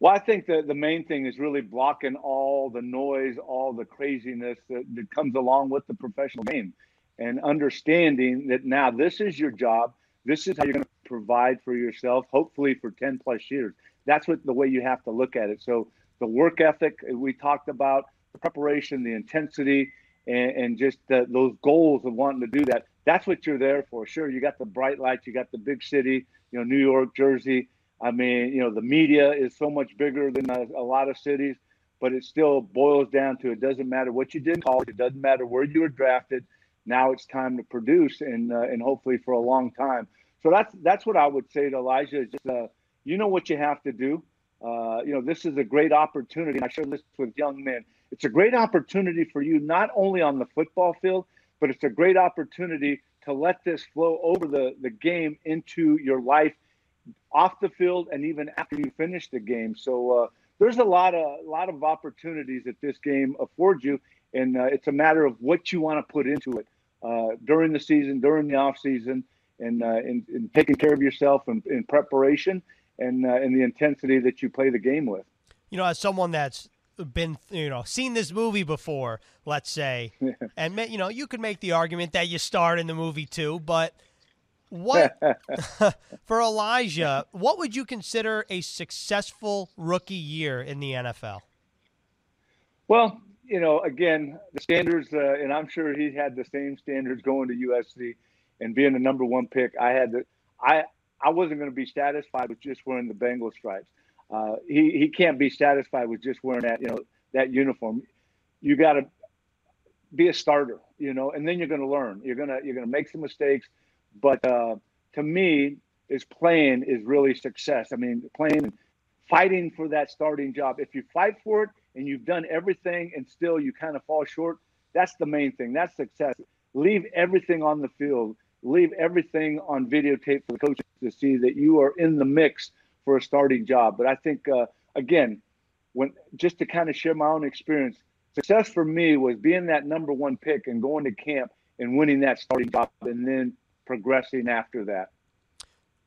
Well, I think that the main thing is really blocking all the noise, all the craziness that, that comes along with the professional game and understanding that now this is your job. This is how you're going to provide for yourself, hopefully for 10 plus years. That's what the way you have to look at it. So the work ethic we talked about, the preparation, the intensity, and, and just the, those goals of wanting to do that that's what you're there for. Sure, you got the bright lights, you got the big city, you know, New York, Jersey. I mean, you know, the media is so much bigger than a, a lot of cities, but it still boils down to it doesn't matter what you did in college, it doesn't matter where you were drafted. Now it's time to produce, and uh, and hopefully for a long time. So that's that's what I would say to Alijah. Is just uh, you know what you have to do. Uh, you know, this is a great opportunity. And I share this with young men. It's a great opportunity for you, not only on the football field, but it's a great opportunity to let this flow over the, the game into your life off the field and even after you finish the game. So uh, there's a lot of lot of opportunities that this game affords you, and uh, it's a matter of what you want to put into it uh, during the season, during the off season, and uh, in, in, taking care of yourself in, in preparation and uh, in the intensity that you play the game with. You know, as someone that's been you know seen this movie before let's say and you know you could make the argument that you starred in the movie too but What for Alijah? What would you consider a successful rookie year in the NFL? Well, you know, again, the standards, uh, and I'm sure he had the same standards going to USC and being the number one pick. I had to, I, I wasn't going to be satisfied with just wearing the Bengal stripes. Uh, he he can't be satisfied with just wearing that, you know, that uniform. You got to be a starter, you know, and then you're going to learn. You're gonna you're gonna make some mistakes, but uh, to me, is playing is really success. I mean, playing, fighting for that starting job. If you fight for it and you've done everything and still you kind of fall short, that's the main thing. That's success. Leave everything on the field. Leave everything on videotape for the coaches to see that you are in the mix for a starting job. But I think uh, again, when just to kind of share my own experience, success for me was being that number one pick and going to camp and winning that starting job, and then progressing after that.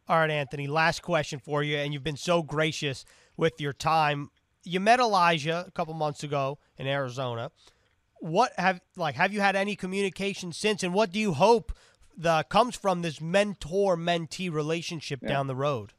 All right, Anthony, last question for you. And you've been so gracious with your time. You met Alijah a couple months ago in Arizona. What have like have you had any communication since and what do you hope the comes from this mentor mentee relationship yeah. down the road?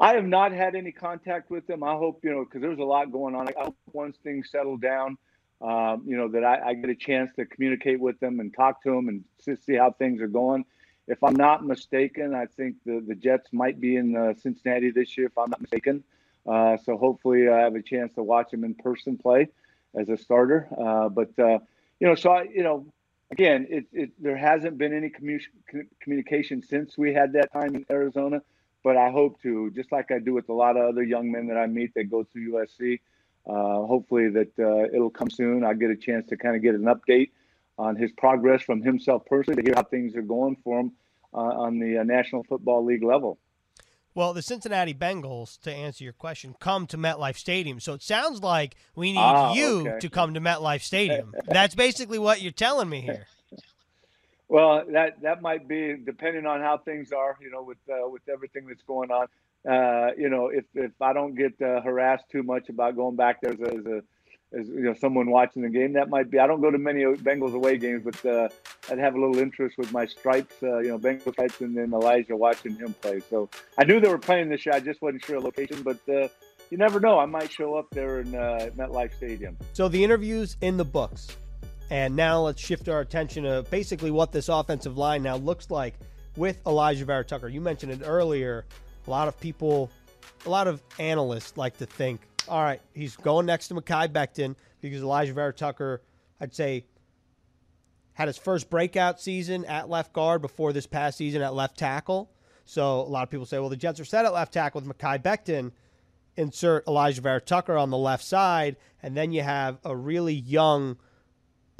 I have not had any contact with them. I hope, you know, because there's a lot going on. I hope once things settle down, um, you know, that I, I, get a chance to communicate with them and talk to them and see how things are going. If I'm not mistaken, I think the, the Jets might be in uh, Cincinnati this year, if I'm not mistaken. Uh, so hopefully I have a chance to watch them in person play as a starter. Uh, but, uh, you know, so, I, you know, again, it, it, there hasn't been any commu- communication since we had that time in Arizona, but I hope to, just like I do with a lot of other young men that I meet that go through USC. Uh, hopefully that uh, it'll come soon. I'll get a chance to kind of get an update on his progress from himself personally to hear how things are going for him uh, on the uh, National Football League level. Well, the Cincinnati Bengals, to answer your question, come to MetLife Stadium. So it sounds like we need ah, you okay. to come to MetLife Stadium. That's basically what you're telling me here. Well, that that might be depending on how things are, you know, with uh, with everything that's going on uh, you know, if if I don't get uh, harassed too much about going back there as a, as a as you know someone watching the game, that might be. I don't go to many Bengals away games, but uh, I'd have a little interest with my stripes, uh, you know, Bengals stripes, and then Alijah watching him play. So I knew they were playing this year. I just wasn't sure a location, but. Uh, you never know. I might show up there in MetLife Stadium. So the interviews in the books, and now let's shift our attention to basically what this offensive line now looks like with Alijah Vera Tucker. You mentioned it earlier a lot of people, a lot of analysts like to think, all right, he's going next to Mekhi Becton because Alijah Vera Tucker, I'd say, had his first breakout season at left guard before this past season at left tackle. So a lot of people say, well, the Jets are set at left tackle with Mekhi Becton. Insert Alijah Vera Tucker on the left side, and then you have a really young,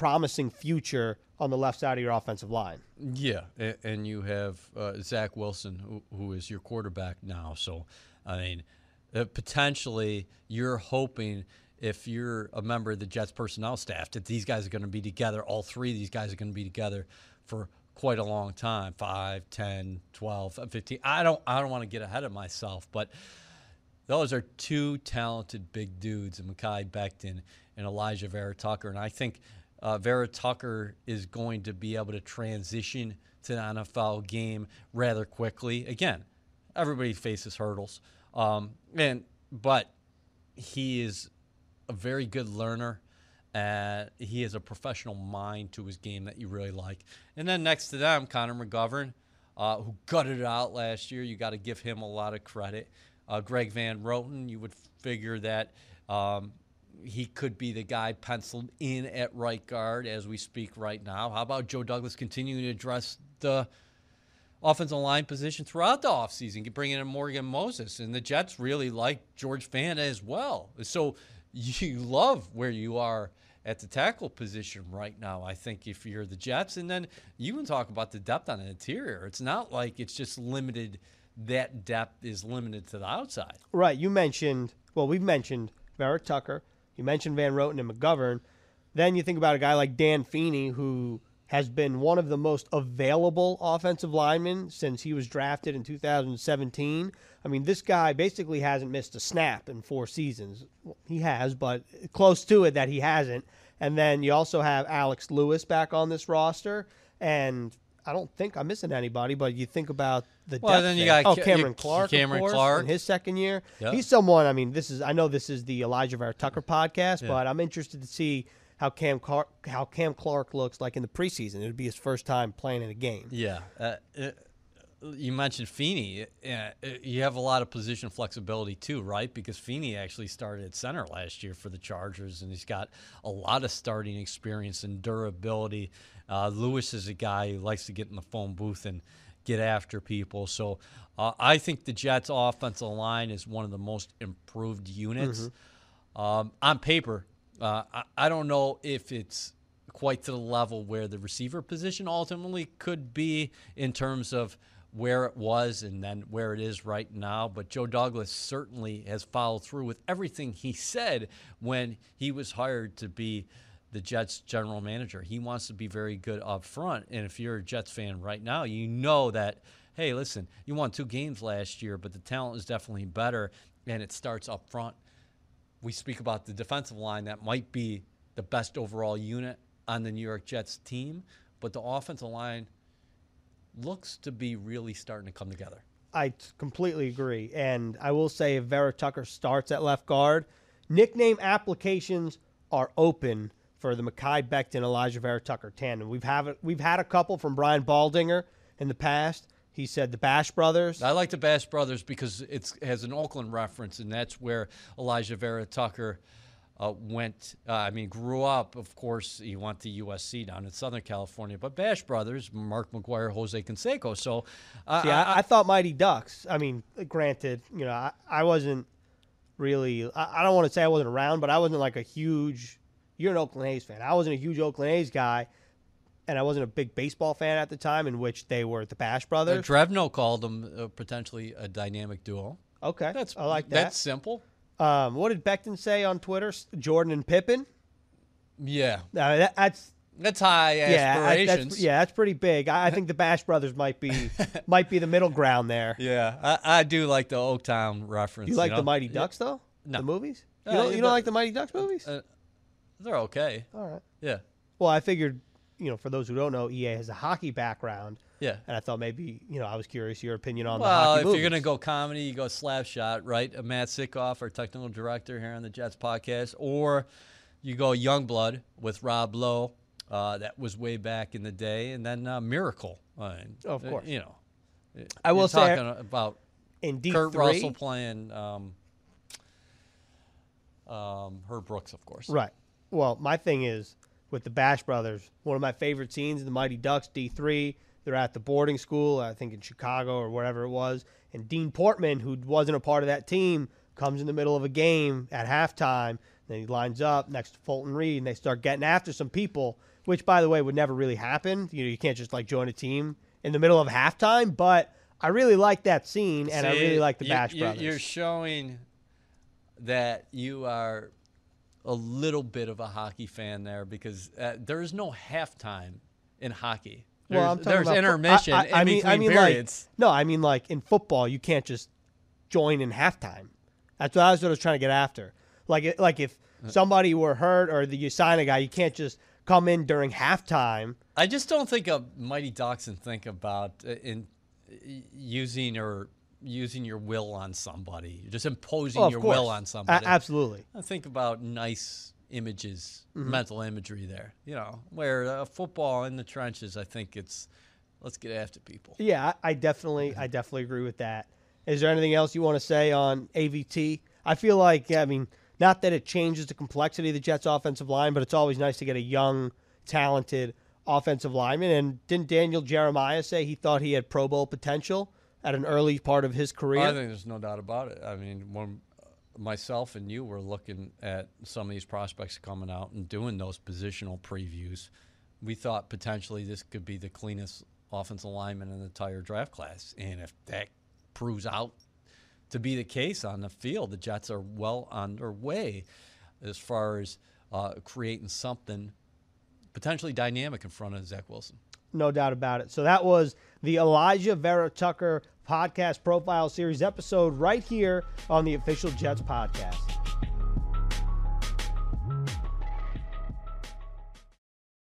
promising future on the left side of your offensive line. Yeah, and you have uh, Zach Wilson, who, is your quarterback now. So, I mean, uh, potentially you're hoping if you're a member of the Jets personnel staff that these guys are going to be together, all three of these guys are going to be together for quite a long time 5 10 12 15 i don't i don't want to get ahead of myself but those are two talented big dudes Mekhi Becton and Alijah Vera Tucker. And I think uh, Vera Tucker is going to be able to transition to the NFL game rather quickly. Again, everybody faces hurdles, um, and but he is a very good learner. Uh, he has a professional mind to his game that you really like. And then next to them, Connor McGovern, uh, who gutted it out last year. You got to give him a lot of credit. Uh, Greg Van Roten, you would figure that um, he could be the guy penciled in at right guard as we speak right now. How about Joe Douglas continuing to address the offensive line position throughout the offseason, bringing in Morgan Moses? And the Jets really like George Fant as well. So you love where you are at the tackle position right now, I think, if you're the Jets. And then you can talk about the depth on the interior. It's not like it's just limited, that depth is limited to the outside. Right. You mentioned, well, we've mentioned Vera Tucker. You mentioned Van Roten and McGovern. Then you think about a guy like Dan Feeney, who has been one of the most available offensive linemen since he was drafted in 2017. I mean, this guy basically hasn't missed a snap in four seasons. He has, but close to it that he hasn't. And then you also have Alex Lewis back on this roster. And I don't think I'm missing anybody, but you think about the Well, depth then you got oh Cameron Clark, Cameron course, Clark. in his second year. Yeah. He's someone. I mean, this is I know this is the Alijah Vera Tucker podcast, Yeah. but I'm interested to see how Cam Clark, how Cam Clark looks like in the preseason. It would be his first time playing in a game. Yeah. Uh, uh, you mentioned Feeney. Yeah, uh, you have a lot of position flexibility too, right? Because Feeney actually started at center last year for the Chargers, and he's got a lot of starting experience and durability. Uh, Lewis is a guy who likes to get in the phone booth and get after people. So uh, I think the Jets' offensive line is one of the most improved units. Um, on paper, uh, I, I don't know if it's quite to the level where the receiver position ultimately could be in terms of where it was and then where it is right now. But Joe Douglas certainly has followed through with everything he said when he was hired to be the Jets general manager. He wants to be very good up front. And if you're a Jets fan right now, you know that, hey, listen, you won two games last year, but the talent is definitely better and it starts up front we speak about the defensive line that might be the best overall unit on the New York Jets team, but the offensive line looks to be really starting to come together. I completely agree. And I will say if Vera Tucker starts at left guard, nickname applications are open for the Mekhi Becton Alijah Vera Tucker tandem. We've have we've had a couple from Brian Baldinger in the past. He said the Bash brothers. I like the Bash Brothers because it's, it has an Oakland reference, and that's where Alijah Vera Tucker uh, went. Uh, I mean, grew up. Of course, he went to USC down in Southern California, but Bash Brothers, Mark McGwire, Jose Canseco. So, uh, See, I, I thought Mighty Ducks. I mean, granted, you know, I, I wasn't really. I, I don't want to say I wasn't around, but I wasn't like a huge. You're an Oakland A's fan. I wasn't a huge Oakland A's guy, and I wasn't a big baseball fan at the time, in which they were the Bash uh, brothers. Drevno called them uh, potentially a dynamic duo. okay, That's I like that. That's simple. Um, what did Becton say on Twitter? Jordan and Pippen. Yeah, Uh, that, that's that's high yeah, I- aspirations. that's, yeah, that's pretty big. I, I think the Bash brothers might be might be the middle ground there. Yeah, I, I do like the Oaktown reference. You like know? the Mighty Ducks though? No. The movies? You Uh, don't, yeah, you don't but- like the Mighty Ducks movies? Uh, they're okay. All right. Yeah, Well, I figured, you know, for those who don't know, EA has a hockey background, yeah. and I thought maybe, you know, I was curious your opinion on the hockey. Well, if movies. you're gonna go comedy, you go Slapshot, right? Uh, Matt Sickoff, our technical director here on the Jets podcast, or you go Youngblood with Rob Lowe. Uh, that was way back in the day, and then uh, Miracle. Uh, Of uh, course. you know. I will say about in D Kurt Russell playing um, um, Herb Brooks, of course. right? Well, my thing is with the Bash brothers. One of my favorite scenes in the Mighty Ducks D three. They're at the boarding school, I think in Chicago or wherever it was, and Dean Portman, who wasn't a part of that team, comes in the middle of a game at halftime. Then he lines up next to Fulton Reed, and they start getting after some people, which, by the way, would never really happen. You know, you can't just like join a team in the middle of halftime. But I really like that scene, and I really like the you- Bash brothers. You're showing that you are a little bit of a hockey fan there because uh, there is no halftime in hockey. There's, well, I'm talking there's about, intermission I, I, I mean, I mean, periods. like no, I mean like in football, you can't just join in halftime. That's what I was, what I was trying to get after. Like, like if Uh. somebody were hurt or the, you sign a guy, you can't just come in during halftime. I just don't think a Mighty Ducks and think about uh, in using or using your will on somebody, just imposing Well, your course. will on A- somebody. absolutely. I think about nice images, Mm-hmm. mental imagery there. You know, where uh, football in the trenches, I think it's let's get after people. Yeah, I, I definitely, I definitely agree with that. Is there anything else you want to say on AVT? I feel like, I mean, not that it changes the complexity of the Jets' offensive line, but it's always nice to get a young, talented offensive lineman. And didn't Daniel Jeremiah say he thought he had Pro Bowl potential at an early part of his career? I think there's no doubt about it. I mean, when myself and you were looking at some of these prospects coming out and doing those positional previews, we thought potentially this could be the cleanest offensive lineman in the entire draft class. And if that proves out to be the case on the field, the Jets are well on their way as far as uh, creating something potentially dynamic in front of Zach Wilson. No doubt about it. So that was the Alijah Vera Tucker podcast profile series episode right here on the official Jets podcast.